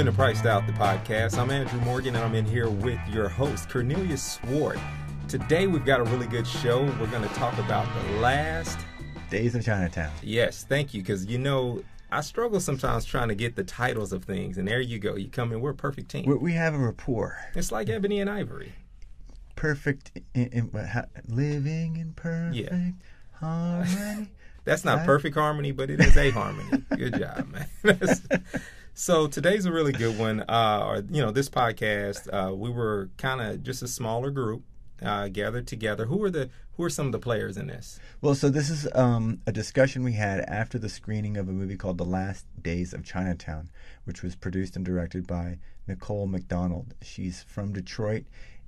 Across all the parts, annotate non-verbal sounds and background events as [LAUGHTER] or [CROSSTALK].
Welcome into Priced Out, the podcast. I'm Andrew Morgan, and I'm in here with your host, Cornelius Swart. Today, we've got a really good show. We're going to talk about the last Days of Chinatown. Yes, thank you. Because, you know, I struggle sometimes trying to get the titles of things, and there you go. You come in, we're a perfect team. We, we have a rapport. It's like Ebony and Ivory. Perfect, in, in, how, living in perfect yeah. harmony. [LAUGHS] That's not perfect harmony, but it is a harmony. Good job, man. [LAUGHS] so today's a really good one. Uh, or you know, this podcast, uh, we were kind of just a smaller group uh, gathered together. Who are the who are some of the players in this? Well, so this is um, a discussion we had after the screening of a movie called The Last Days of Chinatown, which was produced and directed by Nicole McDonald. She's from Detroit,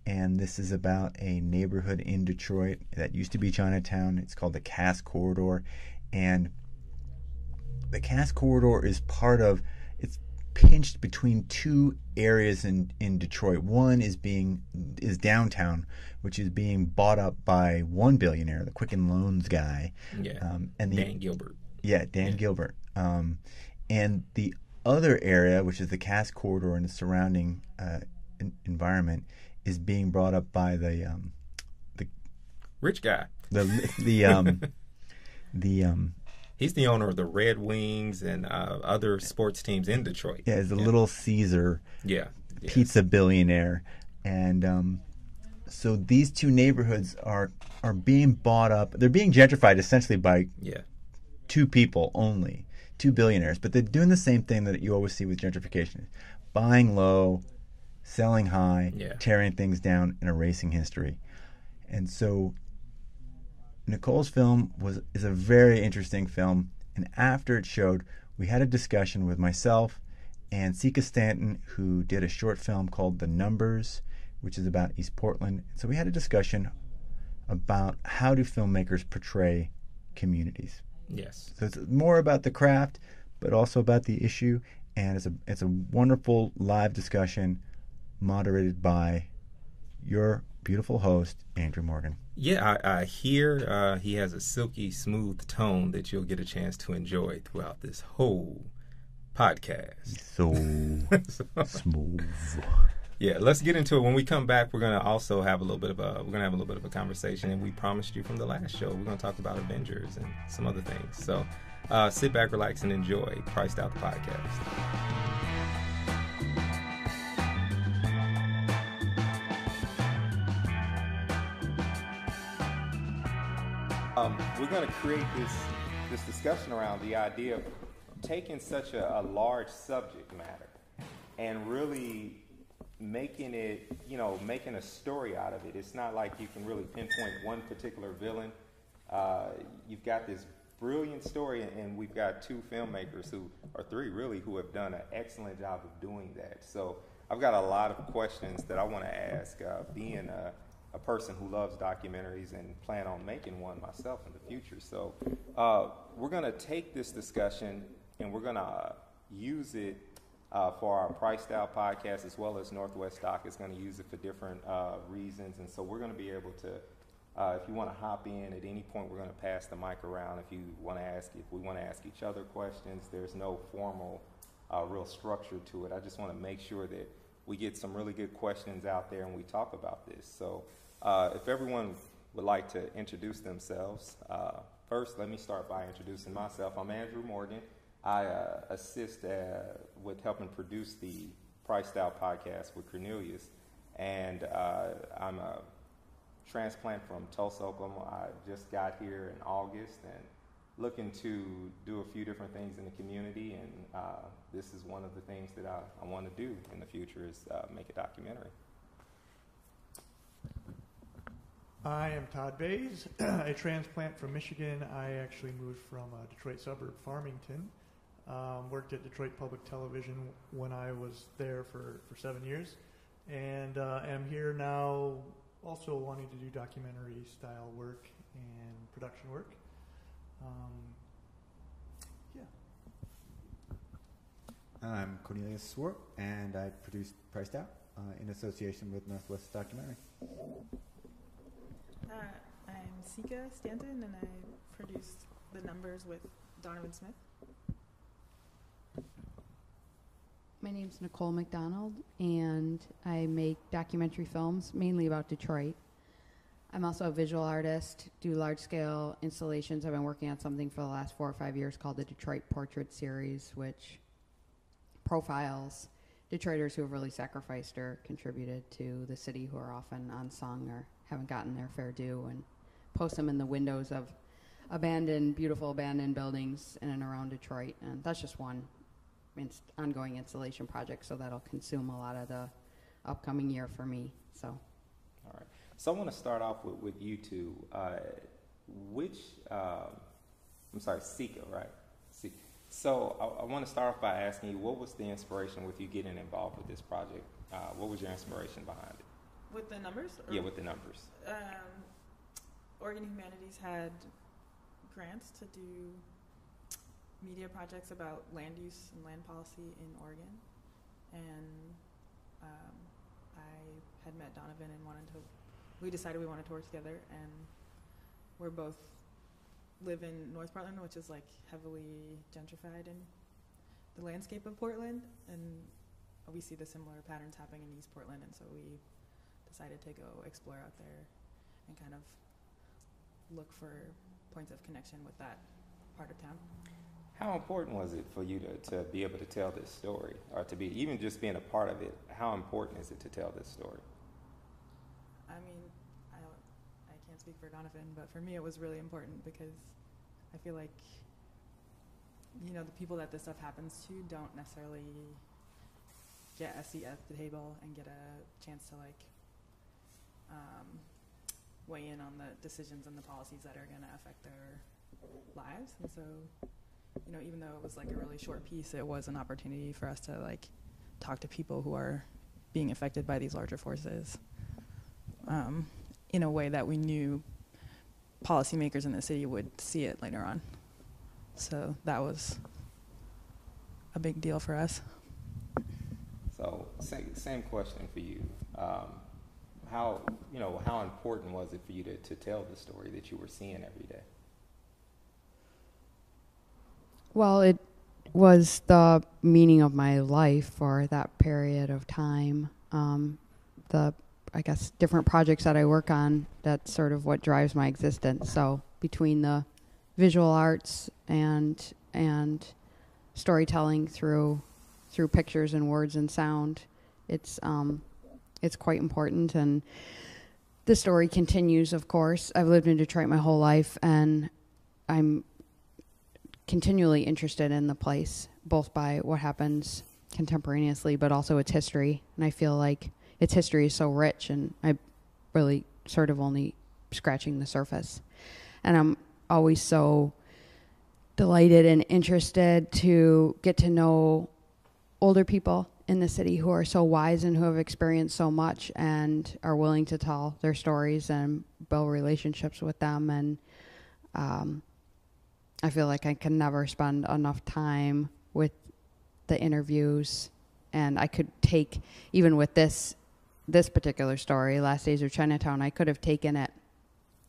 and this is about a neighborhood in Detroit that used to be Chinatown. It's called the Cass Corridor, and the Cass Corridor is part of it's pinched between two areas in, in Detroit. One is being is downtown, which is being bought up by one billionaire, the Quicken Loans guy. Yeah. Um, and the, Dan Gilbert. Yeah, Dan yeah. Gilbert. Um, and the other area, which is the Cass Corridor and the surrounding uh, environment, is being brought up by the um, the rich guy. The the um, the um, [LAUGHS] he's the owner of the Red Wings and uh, other sports teams in Detroit. Yeah, he's a yeah. Little Caesar. Yeah, pizza billionaire, and um, so these two neighborhoods are are being bought up. They're being gentrified essentially by yeah two people only, two billionaires. But they're doing the same thing that you always see with gentrification: buying low, selling high, yeah. tearing things down, and erasing history. And so Nicole's film was is a very interesting film, and after it showed, we had a discussion with myself and Sika Stanton, who did a short film called The Numbers, which is about East Portland. So we had a discussion about how do filmmakers portray communities. Yes. So it's more about the craft, but also about the issue, and it's a it's a wonderful live discussion, moderated by your beautiful host, Andrew Morgan. Yeah, I, I hear uh, he has a silky smooth tone that you'll get a chance to enjoy throughout this whole podcast. So, [LAUGHS] so smooth. Yeah, let's get into it. When we come back, we're gonna also have a little bit of a we're gonna have a little bit of a conversation, and we promised you from the last show we're gonna talk about Avengers and some other things. So, uh, sit back, relax, and enjoy. Priced out the podcast. Um, we're going to create this this discussion around the idea of taking such a, a, large subject matter and really making it, you know, making a story out of it. It's not like you can really pinpoint one particular villain. Uh, you've got this brilliant story, and we've got two filmmakers who, or three really, who have done an excellent job of doing that. So I've got a lot of questions that I want to ask, uh, being a a person who loves documentaries and plan on making one myself in the future. So uh, we're going to take this discussion and we're going to uh, use it uh, for our Priced Out podcast as well as Northwest Doc is going to use it for different uh, reasons. And so we're going to be able to, uh, if you want to hop in at any point, we're going to pass the mic around. If you want to ask, if we want to ask each other questions, there's no formal, uh, real structure to it. I just want to make sure that we get some really good questions out there and we talk about this. So uh, if everyone would like to introduce themselves, uh, first let me start by introducing myself. I'm Andrew Morgan. I uh, assist uh, with helping produce the Priced Out podcast with Cornelius, and uh, I'm a transplant from Tulsa, Oklahoma. I just got here in August and looking to do a few different things in the community, and uh, this is one of the things that I, I want to do in the future is make a documentary. I am Todd Bays, [CLEARS THROAT] a transplant from Michigan. I actually moved from a Detroit suburb, Farmington. Um, worked at Detroit Public Television when I was there for, for seven years, and uh, am here now also wanting to do documentary style work and production work. Um, yeah. I'm Cornelius Swart, and I produce Priced Out uh, in association with Northwest Documentary. Uh, I'm Sika Stanton, and I produced the numbers with Donovan Smith. My name's Nicole McDonald, and I make documentary films mainly about Detroit. I'm also a visual artist, do large scale installations. I've been working on something for the last four or five years called the Detroit Portrait Series, which profiles Detroiters who have really sacrificed or contributed to the city who are often unsung or haven't gotten their fair due and post them in the windows of abandoned, beautiful abandoned buildings in and around Detroit. And that's just one inst- ongoing installation project, so that'll consume a lot of the upcoming year for me. So, All right. So I want to start off with, with you two. Uh, which, um, I'm sorry, Sika, right? Sika. So I, I want to start off by asking you, what was the inspiration with you getting involved with this project? Uh, what was your inspiration behind it? With the numbers? or- Yeah, with the numbers. Um, Oregon Humanities had grants to do media projects about land use and land policy in Oregon. And um, I had met Donovan and wanted to, we decided we wanted to work together. And we're both live in North Portland, which is like heavily gentrified in the landscape of Portland. And we see the similar patterns happening in East Portland. And so we decided to go explore out there and kind of look for points of connection with that part of town. How important was it for you to, to be able to tell this story, or to be even just being a part of it? How important is it to tell this story? I mean, I, I can't speak for Donovan, but for me it was really important because I feel like, you know, the people that this stuff happens to don't necessarily get a seat at the table and get a chance to like um, weigh in on the decisions and the policies that are going to affect their lives. And so, you know, even though it was like a really short piece, it was an opportunity for us to like talk to people who are being affected by these larger forces um, in a way that we knew policymakers in the city would see it later on. So that was a big deal for us. So same, same question for you. Um, how you know how important was it for you to, to tell the story that you were seeing every day? well, it was the meaning of my life for that period of time. Um, the, I guess, different projects that I work on, that's sort of what drives my existence. So between the visual arts and and storytelling through through pictures and words and sound, it's um, it's quite important. And the story continues, of course. I've lived in Detroit my whole life, and I'm continually interested in the place, both by what happens contemporaneously, but also its history. And I feel like its history is so rich, and I really sort of only scratching the surface. And I'm always so delighted and interested to get to know older people in the city who are so wise and who have experienced so much and are willing to tell their stories and build relationships with them. And um, I feel like I can never spend enough time with the interviews, and I could take even with this this particular story, Last Days of Chinatown, I could have taken it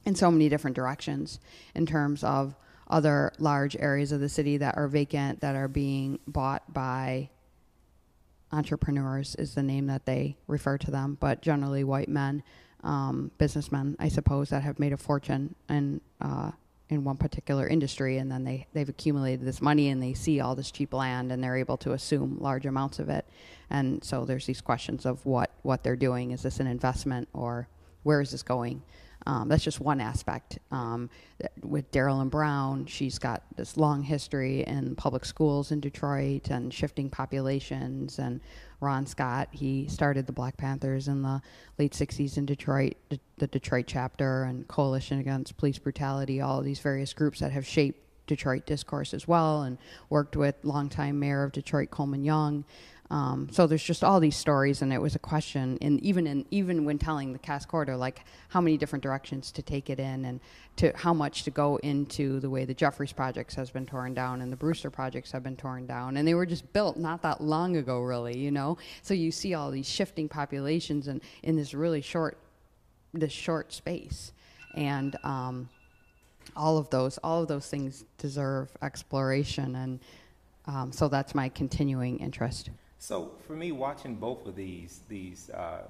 in so many different directions in terms of other large areas of the city that are vacant that are being bought by entrepreneurs is the name that they refer to them, but generally white men, um, businessmen, I suppose, that have made a fortune and uh, in one particular industry and then they, they've accumulated this money and they see all this cheap land and they're able to assume large amounts of it. And so there's these questions of what, what they're doing. Is this an investment or where is this going? Um, that's just one aspect. Um, with Daryl and Brown, she's got this long history in public schools in Detroit and shifting populations. And Ron Scott, he started the Black Panthers in the late 60s in Detroit, the, Detroit chapter, and Coalition Against Police Brutality, all these various groups that have shaped Detroit discourse as well, and worked with longtime mayor of Detroit, Coleman Young. Um, so there's just all these stories, and it was a question, and even in even when telling the Cass Corridor, like how many different directions to take it in, and to how much to go into the way the Jeffries projects has been torn down and the Brewster projects have been torn down, and they were just built not that long ago, really, you know. So you see all these shifting populations, and in this really short, this short space, and um, all of those, all of those things deserve exploration, and um, so that's my continuing interest. So for me, watching both of these, these uh,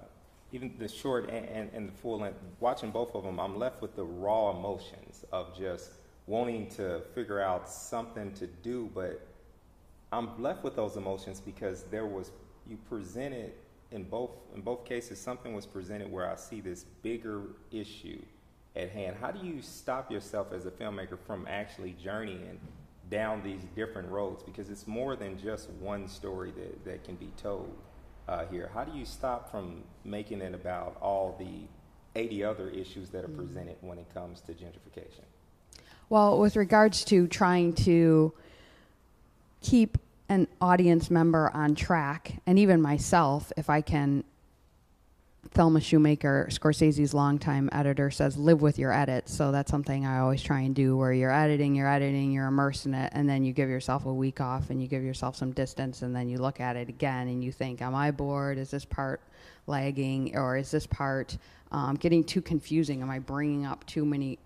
even the short and, and, and, the full length, watching both of them, I'm left with the raw emotions of just wanting to figure out something to do, but I'm left with those emotions because there was you presented in both in both cases something was presented where I see this bigger issue at hand. How do you stop yourself as a filmmaker from actually journeying down these different roads? Because it's more than just one story that, that can be told uh, here. How do you stop from making it about all the 80 other issues that are mm. presented when it comes to gentrification? Well, with regards to trying to keep an audience member on track, and even myself, if I can Thelma Schoonmaker, Scorsese's longtime editor, says live with your edits. So that's something I always try and do where you're editing, you're editing, you're immersed in it, and then you give yourself a week off and you give yourself some distance, and then you look at it again and you think, Am I bored? Is this part lagging? Or is this part um, getting too confusing? Am I bringing up too many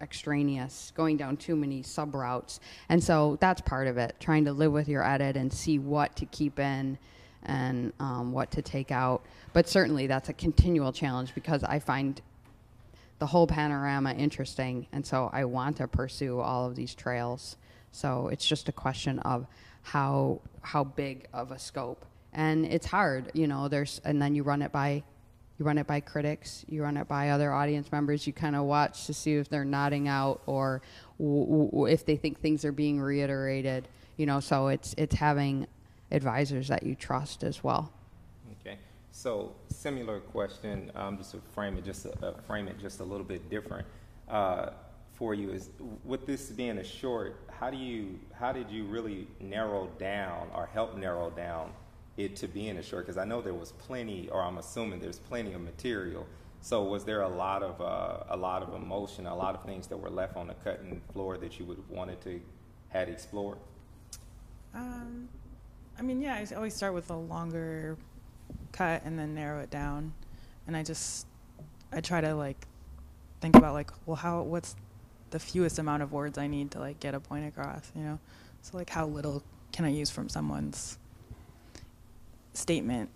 extraneous, going down too many sub routes? And so that's part of it, trying to live with your edit and see what to keep in and um, what to take out. But certainly that's a continual challenge because I find the whole panorama interesting, and so I want to pursue all of these trails. So it's just a question of how how big of a scope, and it's hard, you know. There's and then you run it by you run it by critics, you run it by other audience members. You kind of watch to see if they're nodding out or w- w- if they think things are being reiterated. You know, so it's it's having advisors that you trust as well. Okay. So similar question, um, just to frame it just uh, frame it just a little bit different uh, for you is with this being a short, how do you how did you really narrow down or help narrow down it to being a short? Because I know there was plenty, or I'm assuming there's plenty of material. So was there a lot of uh, a lot of emotion, a lot of things that were left on the cutting floor that you would have wanted to had explored? Um, I mean, yeah, I always start with a longer cut and then narrow it down. And I just, I try to like think about like, well, how, what's the fewest amount of words I need to like get a point across, you know? So like, how little can I use from someone's statement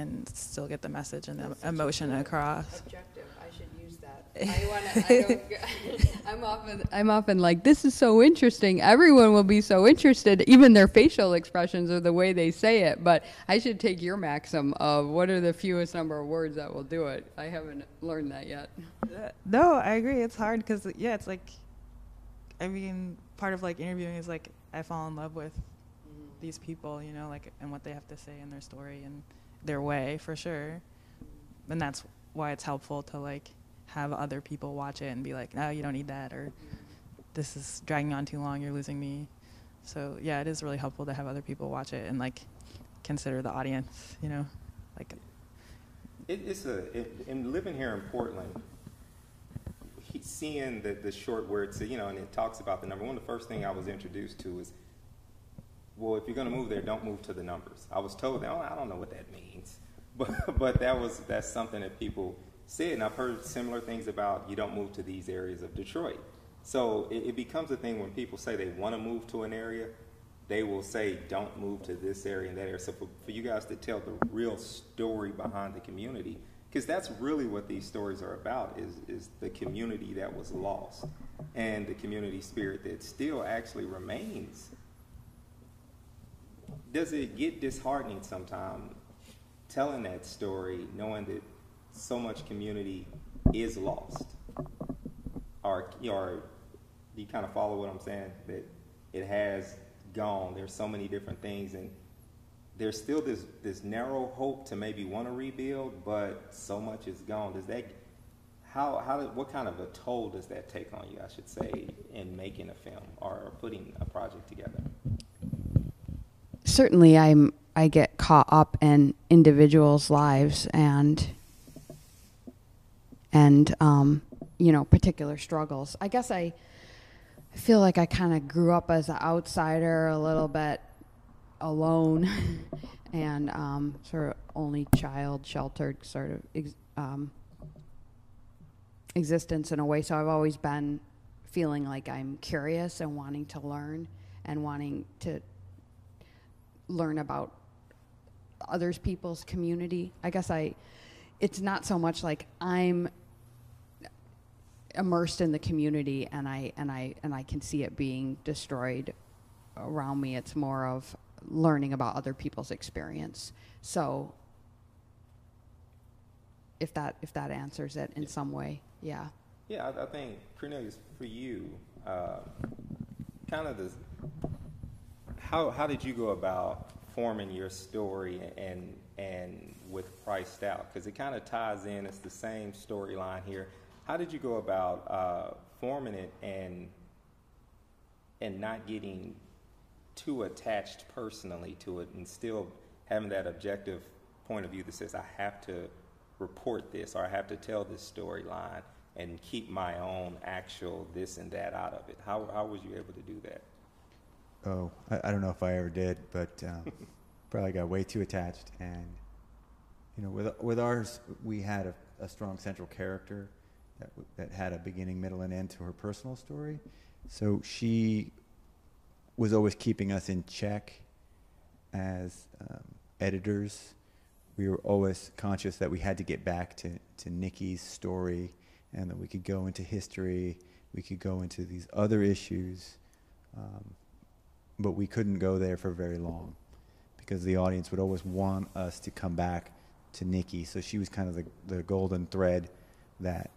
and still get the message and the emotion across? Objective. I should use that. [LAUGHS] I want to. [LAUGHS] [LAUGHS] I'm often. I'm often like, this is so interesting. Everyone will be so interested. Even their facial expressions or the way they say it. But I should take your maxim of what are the fewest number of words that will do it. I haven't learned that yet. Uh, no, I agree. It's hard because yeah, it's like, I mean, part of like interviewing is like I fall in love with mm-hmm. these people, you know, like and what they have to say in their story and their way for sure. And that's why it's helpful to like have other people watch it and be like, no, you don't need that, or this is dragging on too long, you're losing me. So yeah, it is really helpful to have other people watch it and like consider the audience, you know, like. It, it's a it, in living here in Portland, he, seeing the the short words, you know, and it talks about the number. One the first thing I was introduced to is, well, if you're going to move there, don't move to the numbers. I was told, oh, I don't know what that means, [LAUGHS] but but that was that's something that people said, and I've heard similar things about you don't move to these areas of Detroit. So it, it becomes a thing when people say they want to move to an area, they will say don't move to this area and that area. So for, for you guys to tell the real story behind the community, because that's really what these stories are about is, is the community that was lost and the community spirit that still actually remains. Does it get disheartening sometimes telling that story, knowing that so much community is lost. Or, or you kind of follow what I'm saying? That it has gone. There's so many different things, and there's still this this narrow hope to maybe want to rebuild, but so much is gone. Does that how how what kind of a toll does that take on you? I should say in making a film or putting a project together. Certainly, I'm I get caught up in individuals' lives and and um, you know particular struggles. I guess I feel like I kind of grew up as an outsider, a little bit alone, [LAUGHS] and um, sort of only child, sheltered sort of ex- um, existence in a way. So I've always been feeling like I'm curious and wanting to learn and wanting to learn about others people's community. I guess I, it's not so much like I'm immersed in the community and I and I and I can see it being destroyed around me. It's more of learning about other people's experience. So if that if that answers it in some way, yeah. Yeah, I, I think Cornelius, for you, uh, kind of the how how did you go about forming your story and and with priced out because it kind of ties in. It's the same storyline here. How did you go about uh, forming it and and not getting too attached personally to it and still having that objective point of view that says I have to report this or I have to tell this storyline and keep my own actual this and that out of it. How how was you able to do that? Oh, I, I don't know if I ever did, but um, [LAUGHS] probably got way too attached. And you know, with with ours, we had a, a strong central character that that had a beginning, middle, and end to her personal story. So she was always keeping us in check as um, editors. We were always conscious that we had to get back to, to Nikki's story and that we could go into history, we could go into these other issues, um, but we couldn't go there for very long because the audience would always want us to come back to Nikki. So she was kind of the, the golden thread that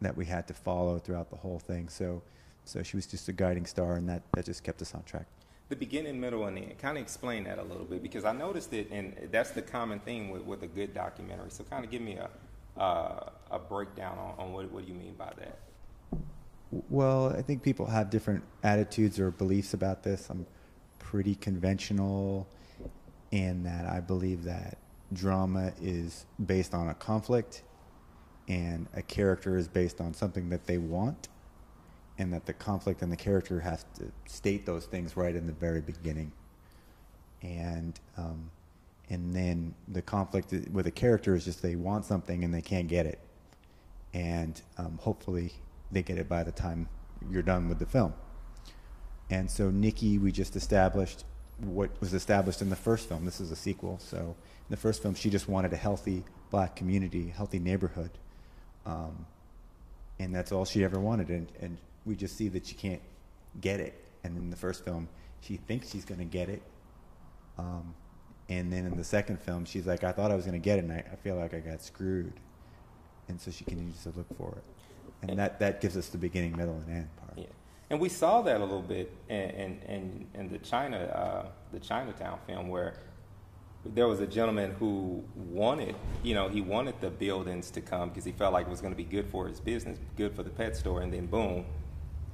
that we had to follow throughout the whole thing. So so she was just a guiding star, and that, that just kept us on track. The beginning, middle, and end. Kind of explain that a little bit because I noticed it, and that's the common theme with, with a good documentary. So kind of give me a uh, a breakdown on, on what what do you mean by that. Well, I think people have different attitudes or beliefs about this. I'm pretty conventional in that I believe that drama is based on a conflict and a character is based on something that they want and that the conflict and the character has to state those things right in the very beginning. And um, and then the conflict with a character is just they want something and they can't get it. And um, hopefully they get it by the time you're done with the film and so nikki we just established what was established in the first film this is a sequel so in the first film she just wanted a healthy black community healthy neighborhood um, and that's all she ever wanted and, and we just see that she can't get it. And in the first film, she thinks she's going to get it. Um, and then in the second film, she's like, I thought I was going to get it, and I, I, feel like I got screwed. And so she continues to look for it. And, that, that gives us the beginning, middle, and end part. Yeah. And we saw that a little bit in, in, in, the China, uh, the Chinatown film, where there was a gentleman who wanted, you know, he wanted the buildings to come because he felt like it was going to be good for his business, good for the pet store, and then boom,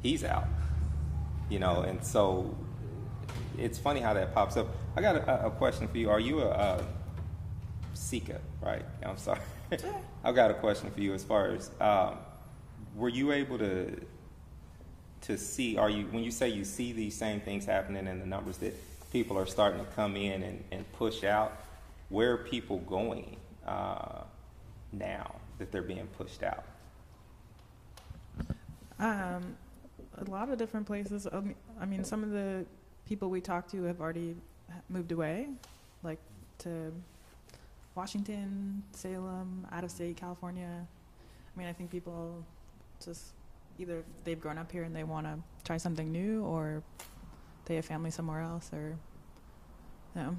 he's out. You know, and so it's funny how that pops up. I got a, a question for you. Are you a, a Sika, right? I'm sorry. [LAUGHS] I've got a question for you as far as um, were you able to to see are you when you say you see these same things happening in the numbers that people are starting to come in and, and push out where are people going uh, now that they're being pushed out um, a lot of different places. I mean, some of the people we talked to have already moved away, like to Washington, Salem, out of state, California. I mean, I think people just either they've grown up here and they want to try something new, or they have family somewhere else, or you know.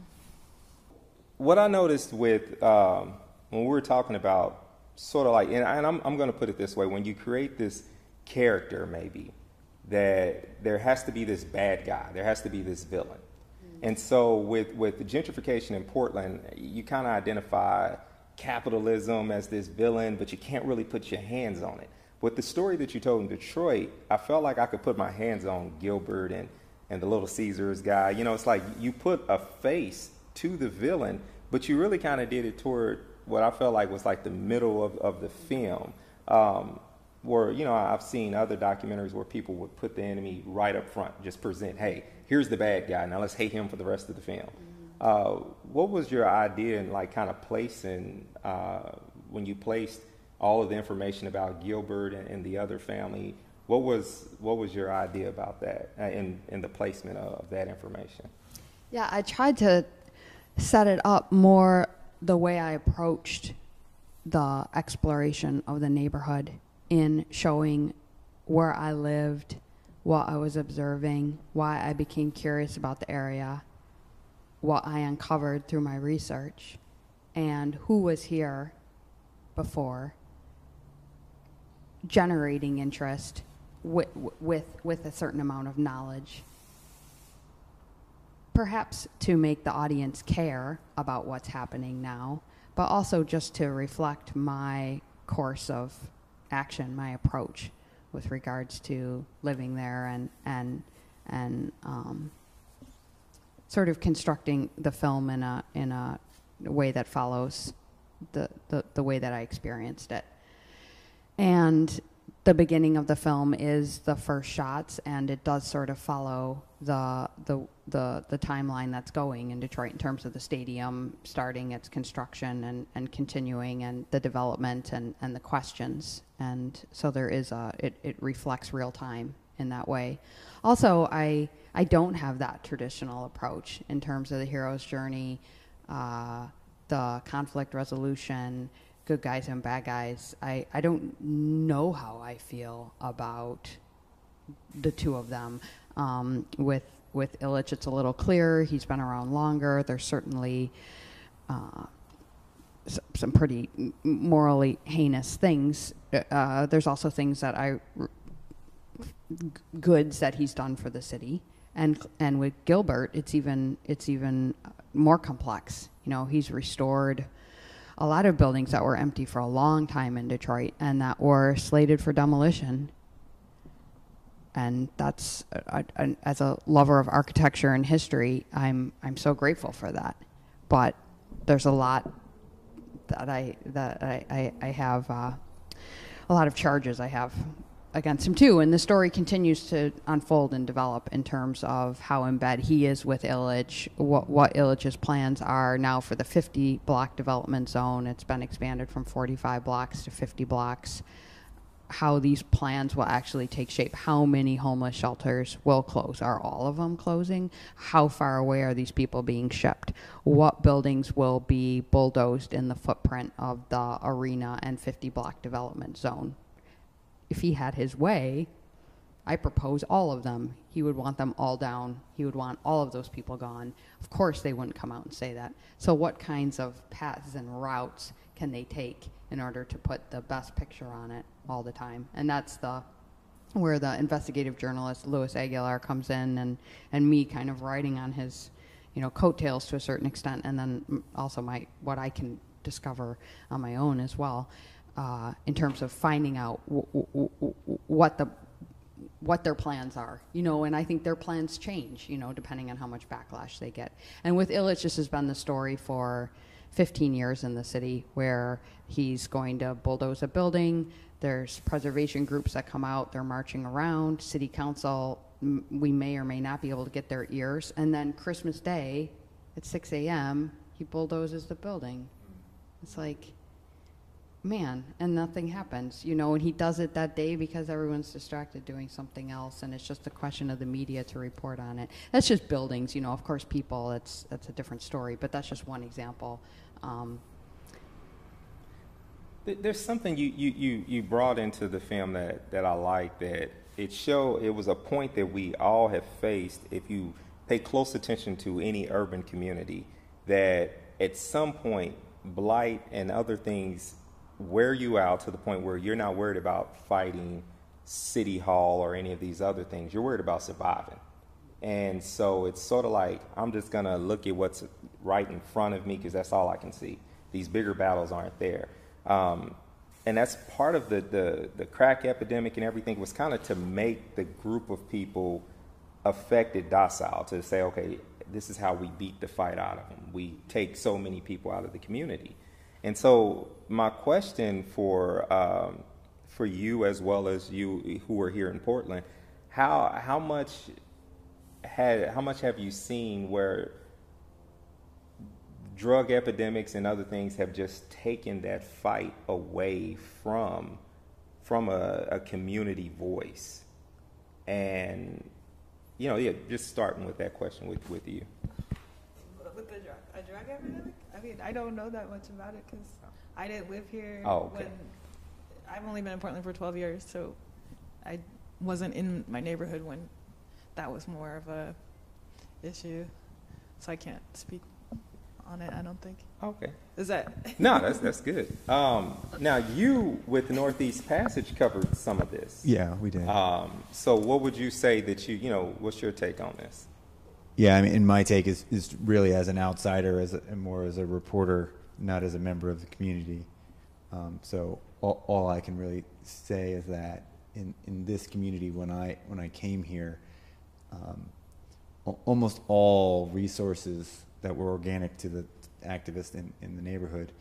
What I noticed with um, when we were talking about sort of like, and, I'm, I'm going to put it this way: when you create this character, maybe that there has to be this bad guy, there has to be this villain. Mm-hmm. And so with, with the gentrification in Portland, you kind of identify capitalism as this villain, but you can't really put your hands on it. With the story that you told in Detroit, I felt like I could put my hands on Gilbert and, and the Little Caesars guy. You know, it's like you put a face to the villain, but you really kind of did it toward what I felt like was like the middle of, of the film. Um, where you know I've seen other documentaries where people would put the enemy right up front, just present, hey, here's the bad guy. Now let's hate him for the rest of the film. Mm-hmm. Uh, what was your idea in like kind of placing uh, when you placed all of the information about Gilbert and, and, the other family? What was what was your idea about that uh, in in the placement of that information? Yeah, I tried to set it up more the way I approached the exploration of the neighborhood in showing where I lived, what I was observing, why I became curious about the area, what I uncovered through my research, and who was here before, generating interest with, with, with a certain amount of knowledge. Perhaps to make the audience care about what's happening now, but also just to reflect my course of action, my approach with regards to living there and and and um, sort of constructing the film in a in a way that follows the, the, the way that I experienced it. And the beginning of the film is the first shots, and it does sort of follow the the the, the timeline that's going in Detroit in terms of the stadium starting its construction and, and continuing, and the development and, and the questions. And so there is a it, it reflects real time in that way. Also, I I don't have that traditional approach in terms of the hero's journey, uh, the conflict resolution good guys and bad guys. I, I don't know how I feel about the two of them. Um, with with Ilitch, it's a little clearer. He's been around longer. There's certainly uh, some pretty morally heinous things. Uh, there's also things that I goods that he's done for the city, and and with Gilbert, it's even it's even more complex. You know, he's restored a lot of buildings that were empty for a long time in Detroit and that were slated for demolition. And that's, uh, as a lover of architecture and history, I'm, I'm so grateful for that. But there's a lot that I, that I, I, I have, uh, a lot of charges I have against him too. And the story continues to unfold and develop in terms of how in bed he is with Ilitch, what what Ilitch's plans are now for the 50 block development zone. It's been expanded from 45 blocks to 50 blocks. How these plans will actually take shape. How many homeless shelters will close? Are all of them closing? How far away are these people being shipped? What buildings will be bulldozed in the footprint of the arena and 50 block development zone? If he had his way, I propose all of them. He would want them all down. He would want all of those people gone. Of course, they wouldn't come out and say that. So, what kinds of paths and routes can they take in order to put the best picture on it all the time? And that's the where the investigative journalist Louis Aguilar comes in, and and me kind of writing on his, you know, coattails to a certain extent, and then also my what I can discover on my own as well uh, in terms of finding out w- w- w- what the what their plans are, you know, and I think their plans change, you know, depending on how much backlash they get. And with Ilitch, this has been the story for 15 years in the city where he's going to bulldoze a building. There's preservation groups that come out, they're marching around. City council, m- we may or may not be able to get their ears. And then Christmas Day at 6 a.m., he bulldozes the building. It's like, man and nothing happens you know and he does it that day because everyone's distracted doing something else and it's just a question of the media to report on it. That's just buildings you know of course people that's that's a different story but that's just one example. Um, there's something you, you, you, you brought into the film that, that I like that it show it was a point that we all have faced if you pay close attention to any urban community that at some point blight and other things wear you out to the point where you're not worried about fighting city hall or any of these other things. You're worried about surviving. And so it's sort of like I'm just going to look at what's right in front of me because that's all I can see. These bigger battles aren't there. Um, and that's part of the, the, the crack epidemic and everything was kind of to make the group of people affected docile to say, okay, this is how we beat the fight out of them. We take so many people out of the community. And so, my question for um, for you as well as you who are here in Portland, how how much had how much have you seen where drug epidemics and other things have just taken that fight away from from a, a community voice? And you know, yeah, just starting with that question with with you. With the drug, a drug epidemic? I mean, I don't know that much about it because I didn't live here. Oh, okay. When I've only been in Portland for 12 years, so I wasn't in my neighborhood when that was more of a issue. So I can't speak on it. I don't think. Okay. Is that? [LAUGHS] No, that's that's good. Um, now you with Northeast Passage covered some of this. Yeah, we did. Um, so what would you say that you you know what's your take on this? Yeah, I mean, and my take is, is really as an outsider, as a, more as a reporter, not as a member of the community. Um, so all, all I can really say is that in, in this community, when I when I came here, um, almost all resources that were organic to the activists in, in the neighborhood,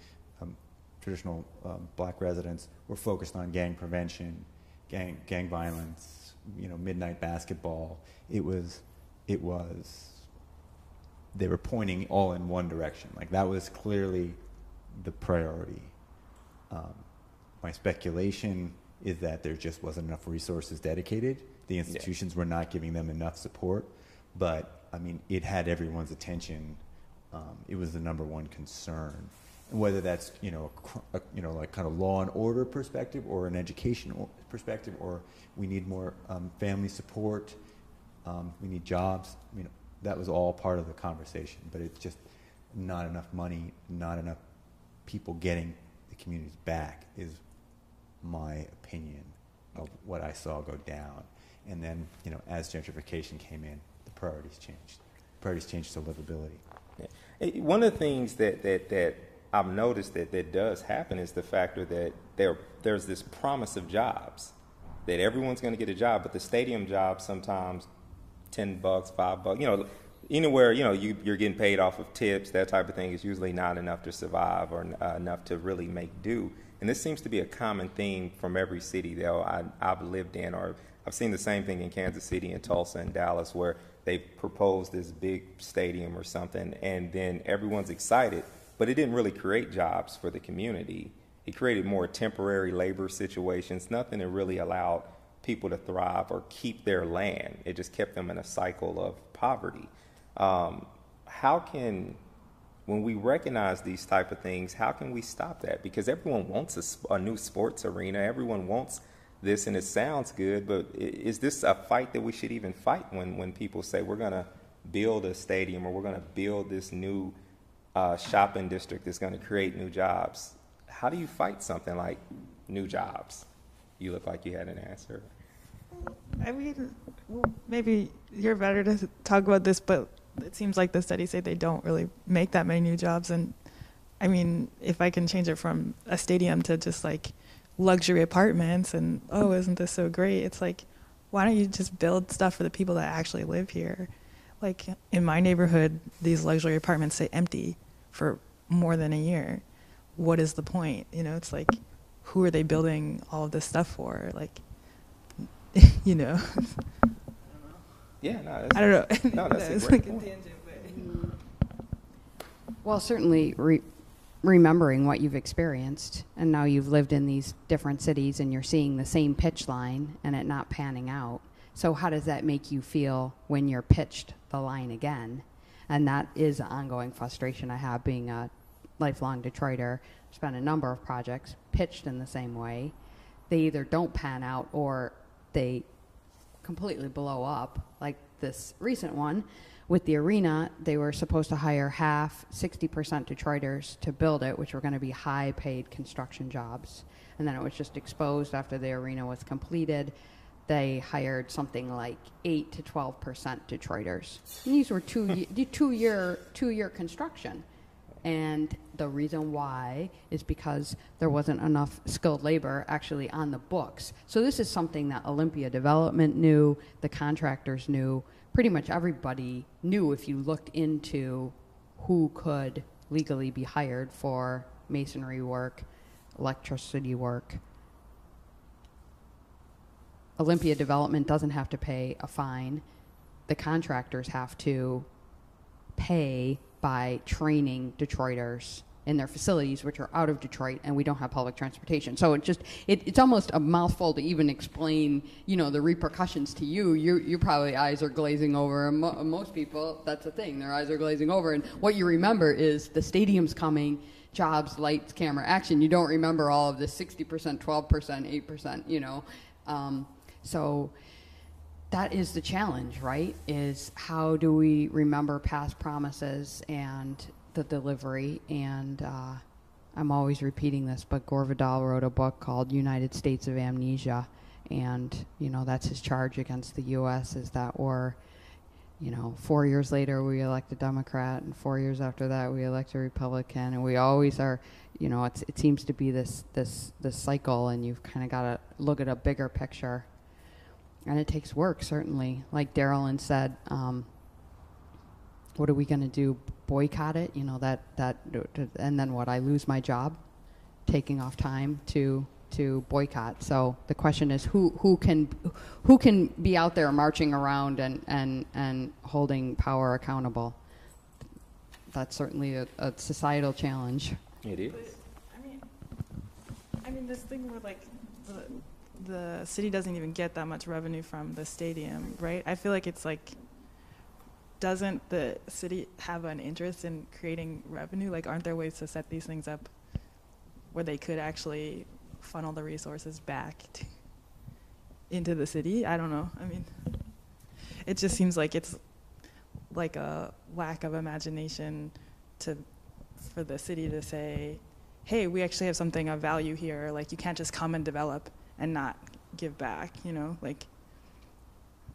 um, traditional um, black residents, were focused on gang prevention, gang gang violence, you know, midnight basketball. It was it was they were pointing all in one direction. Like that was clearly the priority. Um, my speculation is that there just wasn't enough resources dedicated. The institutions were not giving them enough support. But I mean, it had everyone's attention. Um, it was the number one concern. And whether that's you know a, you know like kind of law and order perspective or an educational perspective, or we need more um, family support, um, we need jobs. I mean, that was all part of the conversation. But it's just not enough money, not enough people getting the communities back is my opinion of what I saw go down. And then, you know, as gentrification came in, the priorities changed. Priorities changed to livability. Yeah. One of the things that, that, that I've noticed that, that does happen is the factor that there there's this promise of jobs that everyone's going to get a job, but the stadium jobs sometimes ten bucks, five bucks, you know, anywhere you know you, you're getting paid off of tips, that type of thing is usually not enough to survive or uh, enough to really make do. And this seems to be a common theme from every city that I've lived in, or I've seen the same thing in Kansas City and Tulsa and Dallas, where they've proposed this big stadium or something, and then everyone's excited, but it didn't really create jobs for the community. It created more temporary labor situations, nothing that really allowed people to thrive or keep their land. It just kept them in a cycle of poverty. Um, how can, when we recognize these type of things, how can we stop that? Because everyone wants a, a new sports arena. Everyone wants this, and it sounds good. But is this a fight that we should even fight when when people say we're going to build a stadium or we're going to build this new uh, shopping district that's going to create new jobs? How do you fight something like new jobs? You look like you had an answer. I mean, maybe you're better to talk about this, but it seems like the studies say they don't really make that many new jobs. And I mean, if I can change it from a stadium to just like luxury apartments and, oh, isn't this so great? It's like, why don't you just build stuff for the people that actually live here? Like in my neighborhood, these luxury apartments stay empty for more than a year. What is the point? You know, it's like, who are they building all of this stuff for? Like, [LAUGHS] you know. Yeah, no, that's, [LAUGHS] I don't know. No, that's a [LAUGHS] It's great like a point. tangent, but Well, certainly re- remembering what you've experienced, and now you've lived in these different cities and you're seeing the same pitch line and it not panning out. So, how does that make you feel when you're pitched the line again? And that is an ongoing frustration I have being a lifelong Detroiter. Spent a number of projects pitched in the same way. They either don't pan out or they completely blow up, like this recent one with the arena. They were supposed to hire half, 60% Detroiters to build it, which were going to be high paid construction jobs. And then it was just exposed after the arena was completed. They hired something like 8 to 12% Detroiters. And these were two, [LAUGHS] two, year, two year construction. And the reason why is because there wasn't enough skilled labor actually on the books. So this is something that Olympia Development knew, the contractors knew, pretty much everybody knew if you looked into who could legally be hired for masonry work, electricity work. Olympia Development doesn't have to pay a fine. The contractors have to pay by training Detroiters in their facilities, which are out of Detroit, and we don't have public transportation. So it just it, it's almost a mouthful to even explain, you know, the repercussions to you. You you probably eyes are glazing over. And mo- most people, that's the thing, their eyes are glazing over, and what you remember is the stadium's coming. Jobs, lights, camera, action. You don't remember all of the 60%, 12%, 8%, you know. Um, so that is the challenge, right? Is how do we remember past promises and the delivery? And uh, I'm always repeating this, but Gore Vidal wrote a book called United States of Amnesia, and you know that's his charge against the U.S. is that we're, you know, four years later we elect a Democrat, and four years after that we elect a Republican, and we always are, you know, it seems to be this this this cycle, and you've kind of got to look at a bigger picture and it takes work certainly. Like darylyn said um, what are we going to do? Boycott it you know that that and then what? I lose my job? Taking off time to to boycott. So the question is who who can who can be out there marching around and and and holding power accountable? That's certainly a, a societal challenge. It is. I mean i mean this thing where like the the city doesn't even get that much revenue from the stadium, right? I feel like it's like, doesn't the city have an interest in creating revenue? Like, aren't there ways to set these things up where they could actually funnel the resources back to, into the city? I don't know. I mean, it just seems like it's like a lack of imagination to for the city to say, hey, we actually have something of value here. Like, you can't just come and develop and not give back, you know? Like,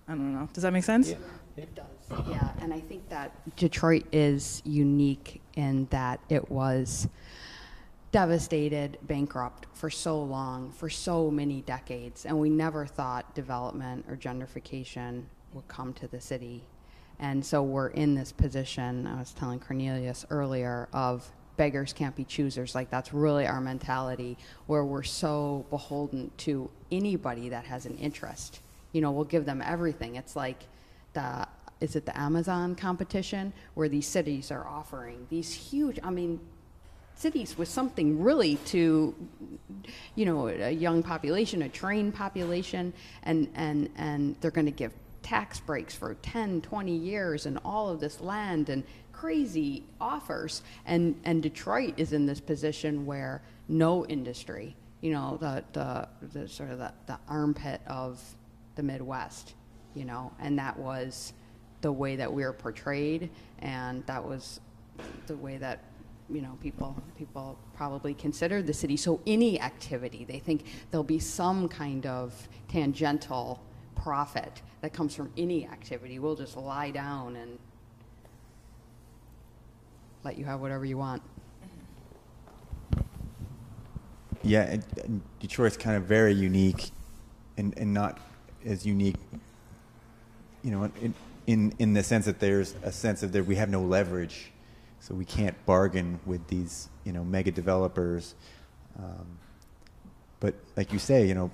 I don't know. Does that make sense? Yeah. It does. Yeah, and I think that Detroit is unique in that it was devastated, bankrupt for so long, for so many decades, and we never thought development or gentrification would come to the city. And so we're in this position, I was telling Cornelius earlier, of beggars can't be choosers. Like that's really our mentality where we're so beholden to anybody that has an interest. You know, we'll give them everything. It's like the is it the Amazon competition where these cities are offering these huge I mean cities with something really to you know a young population a trained population and and and they're going to give tax breaks for 10 20 years and all of this land and crazy offers. And, and Detroit is in this position where no industry, you know, the, the, the sort of the, the armpit of the Midwest, you know, and that was the way that we were portrayed, and that was the way that you know people people probably consider the city. So any activity, they think there'll be some kind of tangential profit that comes from any activity. We'll just lie down and let you have whatever you want. Yeah, and, and Detroit's kind of very unique, and, and not as unique, you know, in, in in the sense that there's a sense of that we have no leverage, so we can't bargain with these you know mega developers. Um, but like you say, you know,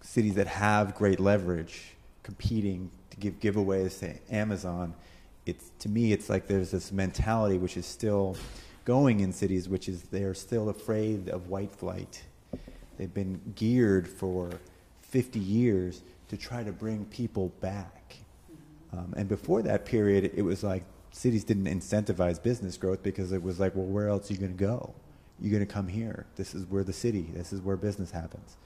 cities that have great leverage competing to give giveaways to Amazon it's to me it's like there's this mentality which is still going in cities which is they're still afraid of white flight. They've been geared for 50 years to try to bring people back. Um, and before that period it was like cities didn't incentivize business growth because it was like well where else are you going to go? You're going to come here. This is where the city this is where business happens.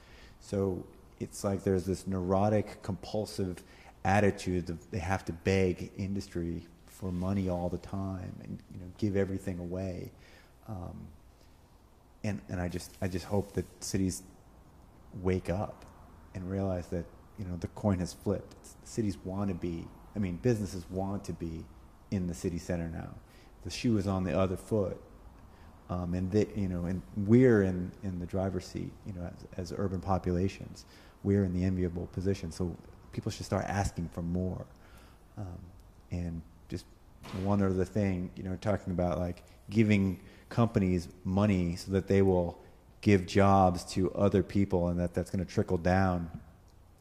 So it's like there's this neurotic compulsive attitude that they have to beg industry for money all the time and you know give everything away. Um, and and I just I just hope that cities wake up and realize that you know the coin has flipped. Cities want to be. I mean, businesses want to be in the city center now. The shoe is on the other foot, um, and they, you know, and we're in in the driver's seat. You know, as, as urban populations, we're in the enviable position. So people should start asking for more. Um, and one other thing, you know, talking about like giving companies money so that they will give jobs to other people and that that's going to trickle down.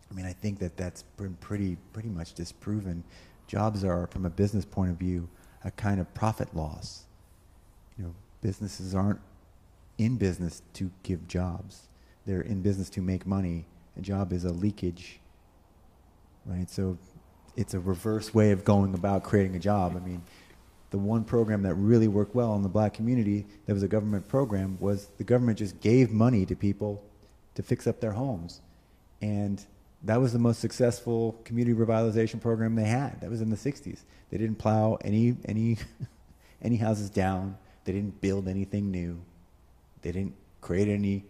I mean, I think that that's been pretty pretty much disproven. Jobs are, from a business point of view, a kind of profit loss. You know, businesses aren't in business to give jobs. They're in business to make money. A job is a leakage, right? So it's a reverse way of going about creating a job. I mean, the one program that really worked well in the black community that was a government program was the government just gave money to people to fix up their homes. And that was the most successful community revitalization program they had. That was in the 60s. They didn't plow any, any, [LAUGHS] any houses down. They didn't build anything new. They didn't create any,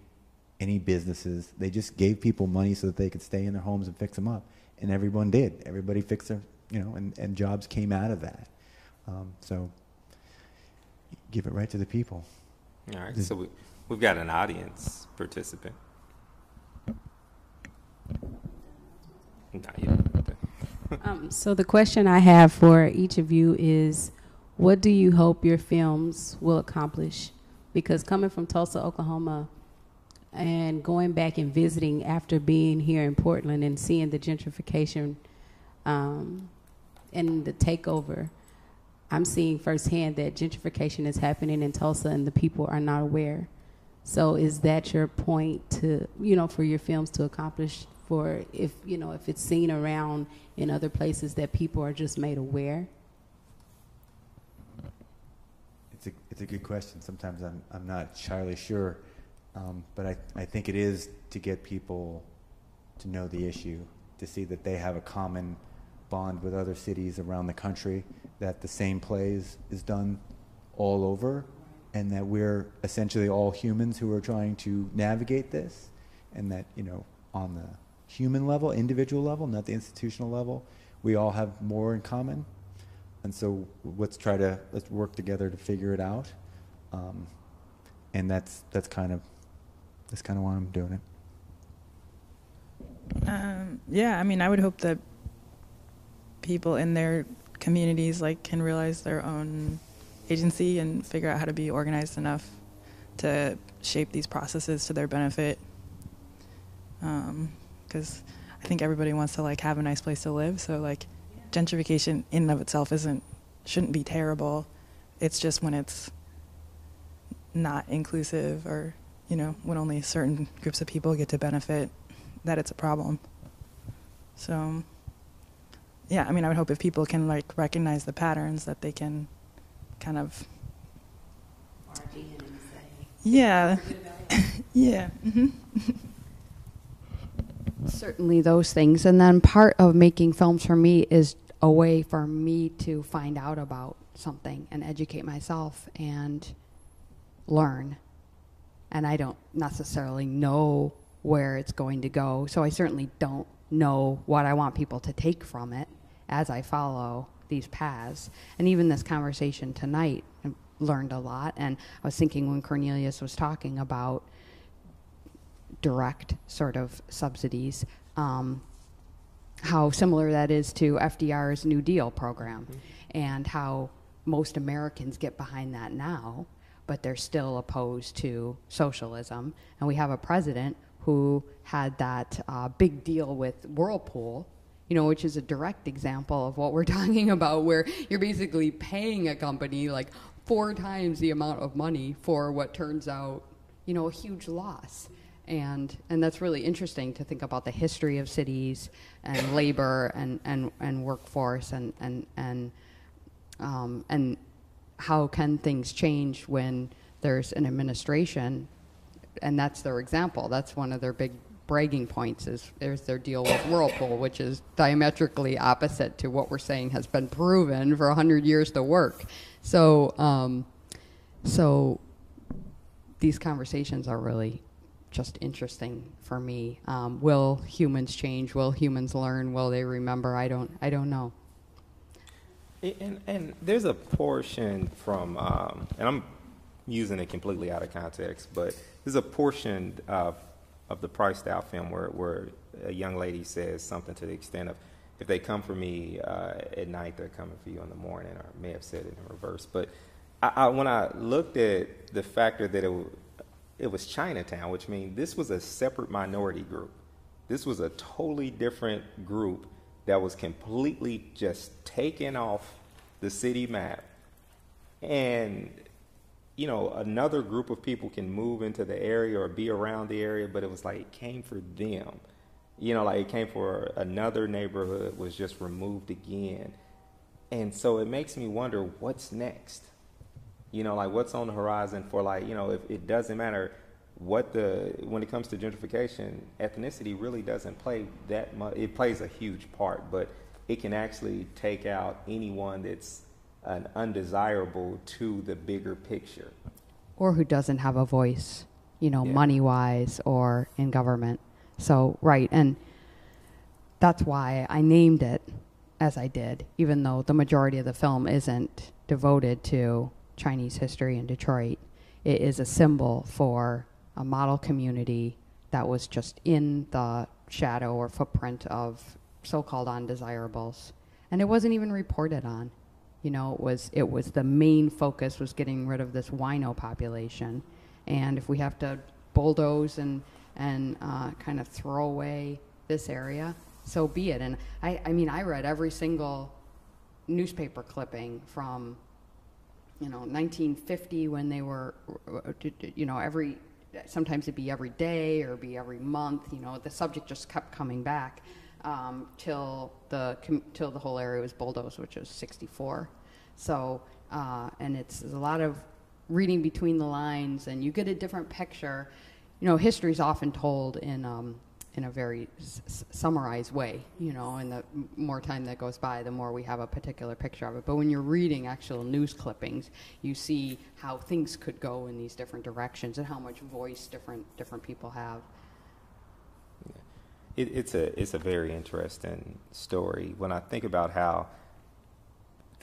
any businesses. They just gave people money so that they could stay in their homes and fix them up. And everyone did. Everybody fixed their, you know, and, and jobs came out of that. Um, so give it right to the people. All right. So we, we've got an audience participant. [LAUGHS] um, so the question I have for each of you is, what do you hope your films will accomplish? Because coming from Tulsa, Oklahoma, and going back and visiting after being here in Portland and seeing the gentrification um, and the takeover, I'm seeing firsthand that gentrification is happening in Tulsa and the people are not aware. So is that your point to, you know, for your films to accomplish for if, you know, if it's seen around in other places that people are just made aware? It's a, it's a good question. Sometimes I'm, I'm not entirely sure, um, but I, I think it is to get people to know the issue, to see that they have a common bond with other cities around the country that the same plays is done all over and that we're essentially all humans who are trying to navigate this and that you know on the human level individual level not the institutional level we all have more in common. And so let's try to let's work together to figure it out. Um, and that's that's kind of that's kind of why i'm doing it um, yeah i mean i would hope that people in their communities like can realize their own agency and figure out how to be organized enough to shape these processes to their benefit. Because um, I think everybody wants to like have a nice place to live. So like gentrification in and of itself isn't shouldn't be terrible. It's just when it's not inclusive or you know when only certain groups of people get to benefit that it's a problem. So yeah, I mean, I would hope if people can like recognize the patterns that they can kind of. Yeah. [LAUGHS] yeah. Mm-hmm. [LAUGHS] Certainly those things. And then part of making films for me is a way for me to find out about something and educate myself and learn. And I don't necessarily know where it's going to go. So I certainly don't know what I want people to take from it as I follow these paths. And even this conversation tonight, I learned a lot. And I was thinking when Cornelius was talking about direct sort of subsidies, um, how similar that is to FDR's New Deal program, mm-hmm. and how most Americans get behind that now, but they're still opposed to socialism. And we have a president who had that uh, big deal with Whirlpool, you know, which is a direct example of what we're [LAUGHS] talking about, where you're basically paying a company like four times the amount of money for what turns out, you know, a huge loss. And, and that's really interesting to think about the history of cities and labor and, and, and workforce and, and, and, um, and how can things change when there's an administration and that's their example. That's one of their big bragging points is there's their deal with Whirlpool, which is diametrically opposite to what we're saying has been proven for 100 years to work. So, um, so these conversations are really just interesting for me. Um, will humans change? Will humans learn? Will they remember? I don't. I don't know. And, and there's a portion from, um, and I'm using it completely out of context, but there's a portion of, of the Priced Out film where, where a young lady says something to the extent of, if they come for me uh, at night, they're coming for you in the morning, or may have said it in reverse. But I, I, when I looked at the factor that it, it was Chinatown, which means this was a separate minority group. This was a totally different group that was completely just taken off the city map. And you know, another group of people can move into the area or be around the area, but it was like it came for them. You know, like it came for another neighborhood was just removed again. And so it makes me wonder what's next. You know, like what's on the horizon for like, you know, if it doesn't matter what the when it comes to gentrification, ethnicity really doesn't play that much. It plays a huge part, but it can actually take out anyone that's an undesirable to the bigger picture. Or who doesn't have a voice, you know, Yeah. money wise or in government. So, right. And that's why I named it as I did, even though the majority of the film isn't devoted to Chinese history in Detroit. It is a symbol for a model community that was just in the shadow or footprint of so-called undesirables. And it wasn't even reported on. You know it was it was the main focus was getting rid of this wino population. And if we have to bulldoze and and uh, kind of throw away this area so be it. And I, I mean i read every single newspaper clipping from you know 1950 when they were you know every sometimes it'd be every day or be every month you know the subject just kept coming back um, till the till the whole area was bulldozed which was 64 so uh, and it's a lot of reading between the lines and you get a different picture. You know history is often told in um, in a very s- summarized way, you know, and the more time that goes by, the more we have a particular picture of it. But when you're reading actual news clippings, you see how things could go in these different directions and how much voice different different people have. It, it's a it's a very interesting story. When I think about how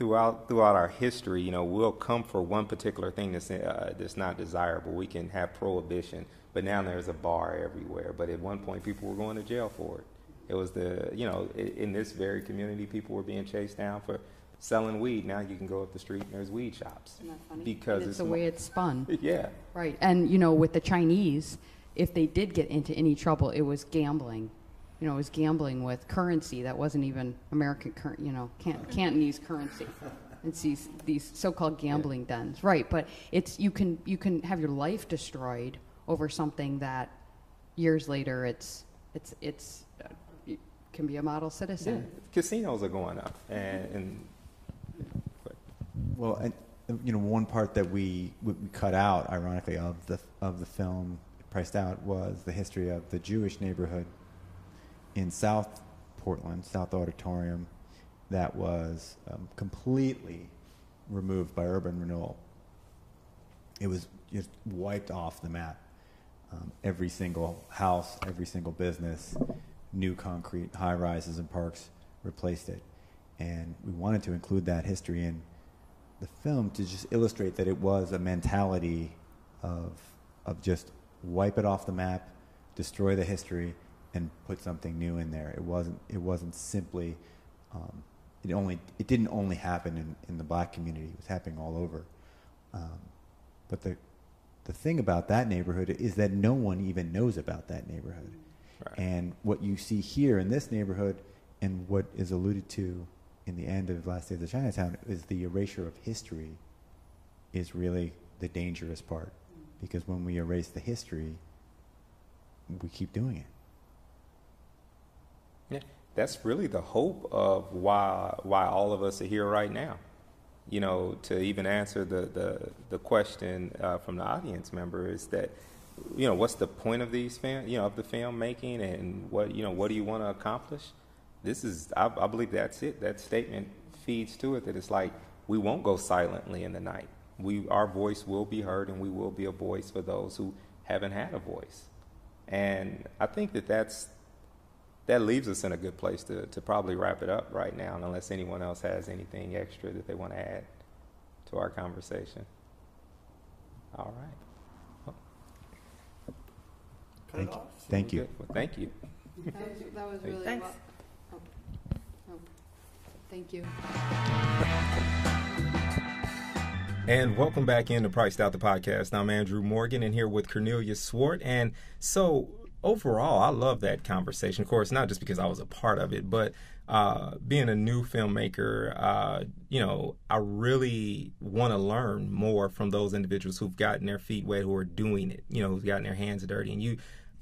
throughout throughout our history, you know, we'll come for one particular thing that's uh, that's not desirable. We can have prohibition, but now there's a bar everywhere. But at one point, people were going to jail for it. It was the you know in this very community, people were being chased down for selling weed. Now you can go up the street and there's weed shops because And it's the way it's spun. [LAUGHS] yeah. Right. And, you know, with the Chinese, if they did get into any trouble, it was gambling. You know, it was gambling with currency that wasn't even American, cur- you know, can- Cantonese currency. It's these, these so-called gambling dens. Right. But it's, you can, you can have your life destroyed over something that years later it's, it's, it's, uh, you can be a model Yeah, citizen. casinos are going up, and, and Well, and you know, one part that we, we we cut out, ironically, of the of the film priced out was the history of the Jewish neighborhood in South Portland, South Auditorium, that was um, completely removed by urban renewal. It was just wiped off the map. Um, every single house, every single business, new concrete high rises and parks replaced it. And we wanted to include that history in the film to just illustrate that it was a mentality of, of just wipe it off the map, destroy the history, and put something new in there. It wasn't, it wasn't simply, um, it, only, it didn't only happen in, in the black community, it was happening all over. Um, but the, the thing about that neighborhood is that no one even knows about that neighborhood. Right. And what you see here in this neighborhood and what is alluded to in the end of Last Days of the Chinatown is the erasure of history is really the dangerous part. Because when we erase the history, we keep doing it. That's really the hope of why why all of us are here right now. You know, to even answer the the, the question uh, from the audience member is that, you know, what's the point of these film, you know, of the film making, and what you know, what do you want to accomplish? This is, I, I believe that's it. That statement feeds to it that it's like we won't go silently in the night. We, our voice will be heard, and we will be a voice for those who haven't had a voice. And I think that that's that leaves us in a good place to, to probably wrap it up right now, unless anyone else has anything extra that they want to add to our conversation. All right. Cut it Thank, off. thank you. Well, thank you. That was, that was really Thanks. well- oh. Oh. Thank you. And welcome back into Priced Out the Podcast. I'm Andrew Morgan and here with Cornelius Swart. And so overall, I love that conversation. Of course, not just because I was a part of it, but uh, being a new filmmaker, uh, you know, I really want to learn more from those individuals who've gotten their feet wet, who are doing it, you know, who've gotten their hands dirty. And you,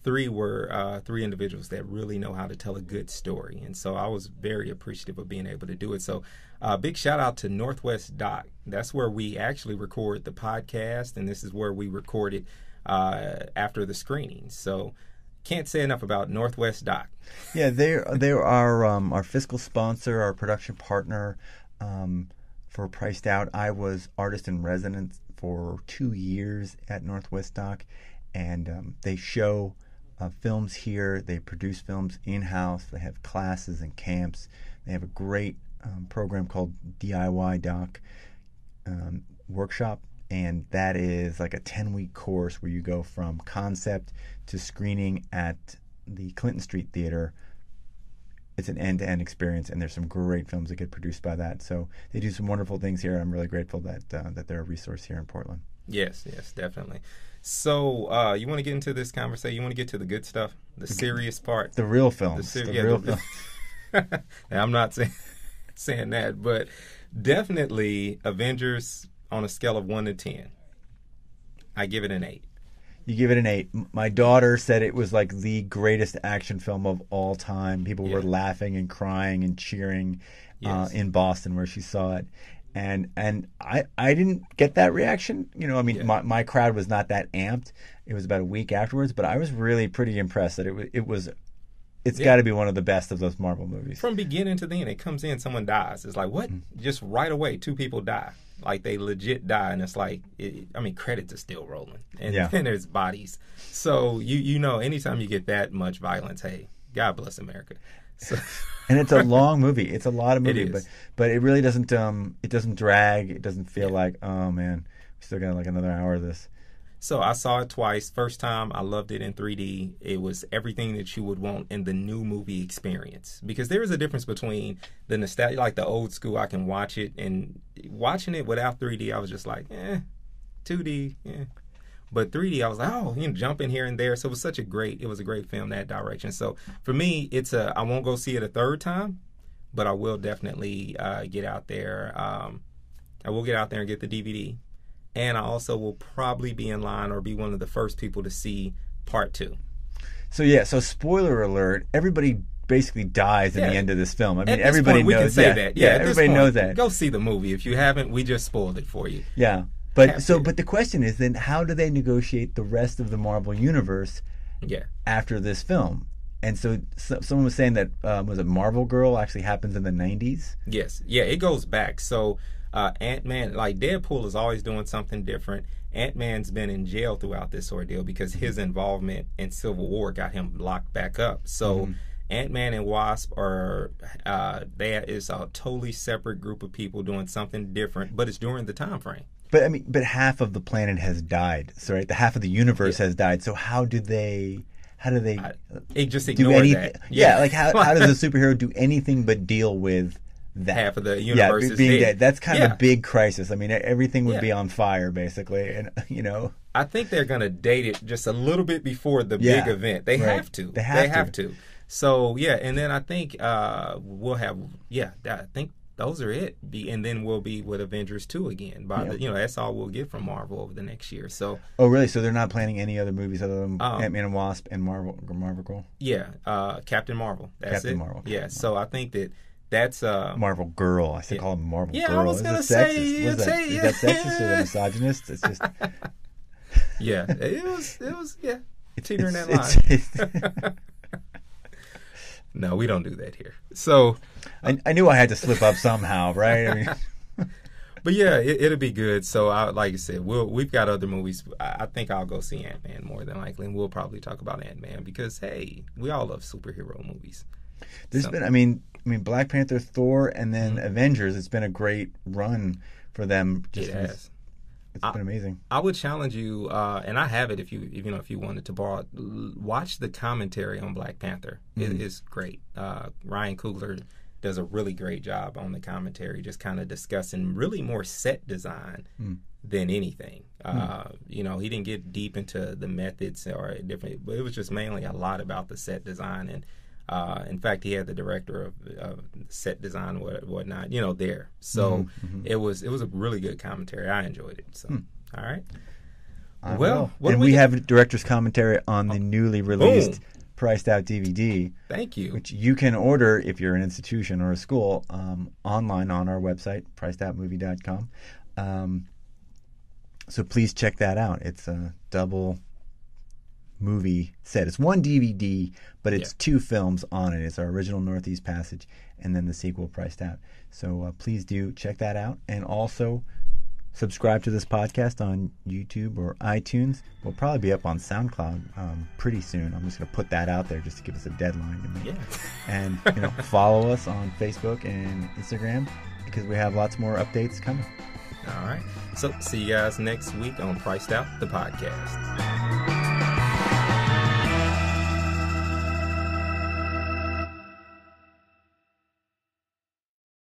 three were uh, three individuals that really know how to tell a good story. And so I was very appreciative of being able to do it. So, uh, big shout out to Northwest Doc. That's where we actually record the podcast, and this is where we recorded uh, after the screening. So, can't say enough about Northwest Doc. Yeah, they they are um, our fiscal sponsor, our production partner um, for Priced Out. I was artist in residence for two years at Northwest Doc, and um, they show uh, films here. They produce films in house. They have classes and camps. They have a great um, program called DIY Doc um, Workshop, and that is like a 10 week course where you go from concept to screening at the Clinton Street Theater. It's an end to end experience, and there's some great films that get produced by that. So they do some wonderful things here. I'm really grateful that uh, that they're a resource here in Portland. Yes, yes, definitely. So uh, you want to get into this conversation? You want to get to the good stuff, the serious part, the real films, the, ser- the yeah, real the, films. [LAUGHS] I'm not saying [LAUGHS] saying that, but definitely Avengers on a scale of one to ten. I give it an eight. You give it an eight. My daughter said it was like the greatest action film of all time. People yeah. were laughing and crying and cheering uh, yes. uh, in Boston where she saw it and and I I didn't get that reaction. You know, I mean, yeah. my my crowd was not that amped. It was about a week afterwards, but I was really pretty impressed that it was it was. It's yeah. got to be one of the best of those Marvel movies. From beginning to the end, it comes in, someone dies. It's like what? Mm-hmm. Just right away, two people die. Like they legit die, and it's like, it, I mean, credits are still rolling, and, yeah. [LAUGHS] and there's bodies. So you you know, anytime you get that much violence, hey, God bless America. So. [LAUGHS] and it's a long movie. It's a lot of movie, but but it really doesn't um it doesn't drag. It doesn't feel yeah. like oh man, we still got like another hour of this. So I saw it twice. First time I loved it in 3D. It was everything that you would want in the new movie experience because there is a difference between the nostalgia, like the old school. I can watch it and watching it without 3D. I was just like, eh, 2D, yeah. But 3D, I was like, oh, you know, jumping here and there. So it was such a great, it was a great film that direction. So for me, it's a, I won't go see it a third time, but I will definitely uh, get out there. Um, I will get out there and get the DVD. And I also will probably be in line or be one of the first people to see part two. So yeah, so spoiler alert, everybody basically dies in yeah. the end of this film. I mean, everybody point, knows. We can say yeah, that. Yeah, yeah everybody point, knows that. Go see the movie if you haven't. We just spoiled it for you. Yeah. But so, but the question is then, how do they negotiate the rest of the Marvel universe? Yeah. After this film, and so, so someone was saying that um, was it Marvel Girl actually happens in the '90s. Yes. Yeah, it goes back. So uh, Ant Man, like Deadpool, is always doing something different. Ant Man's been in jail throughout this ordeal because his involvement in Civil War got him locked back up. So. Mm-hmm. Ant Man and Wasp are uh, they a totally separate group of people doing something different, but it's during the time frame. But I mean, but half of the planet has died. So right, the half of the universe yeah. has died. So how do they? How do they? I, just do anything? That. Yeah. yeah, like how how does a [LAUGHS] superhero do anything but deal with that? Half of the universe yeah, being dead. dead. That's kind yeah. of a big crisis. I mean, everything would be on fire basically, and [LAUGHS] you know. I think they're going to date it just a little bit before the big event. They right. have to. They have, they to. have to. So yeah, and then I think uh, we'll have yeah. I think those are it. Be and then we'll be with Avengers two again. By yeah. the, you know that's all we'll get from Marvel over the next year. So oh really? So they're not planning any other movies other than um, Ant Man and Wasp and Marvel Marvel Girl. Yeah, uh, Captain Marvel. That's Captain it. Marvel. Yeah. So I think that that's uh, Marvel Girl. I still yeah. call him Marvel yeah, Girl. Yeah, I was gonna say, sexist? Was that, yeah. is that sexist or [LAUGHS] misogynist? It's just. [LAUGHS] yeah, it was. It was. Yeah, teetering that line. [LAUGHS] no, we don't do that here. So I, I knew I had to slip up somehow, right? I mean, but yeah, it, will be good. So, I, like I said, we'll we've got other movies. I, I think I'll go see Ant Man more than likely, and we'll probably talk about Ant Man because hey, we all love superhero movies. There's so. been, I mean, I mean, Black Panther, Thor, and then mm-hmm. Avengers. It's been a great run for them. Just it has. It's I, been amazing. I would challenge you, uh, and I have it if you, if, you know, if you wanted to borrow, watch the commentary on Black Panther. Mm-hmm. It is great. Uh, Ryan Coogler does a really great job on the commentary, just kind of discussing really more set design Mm. than anything. Uh, you know, he didn't get deep into the methods or different, but it was just mainly a lot about the set design. And uh, in fact, he had the director of, of set design and what whatnot, you know, there. So Mhm, mhm. it was it was a really good commentary. I enjoyed it. So all right. I Well, what and we we have director's commentary on the newly released priced out DVD. Thank you. Which you can order if you're an institution or a school um, online on our website, pricedoutmovie.com. Um, so please check that out. It's a double movie set. It's one DVD, but it's two films on it. It's our original Northeast Passage and then the sequel, Priced Out. So uh, please do check that out. And also subscribe to this podcast on YouTube or iTunes. We'll probably be up on SoundCloud um, pretty soon. I'm just going to put that out there just to give us a deadline. To make. Yeah. And [LAUGHS] you know, follow us on Facebook and Instagram because we have lots more updates coming. All right. So see you guys next week on Priced Out the podcast.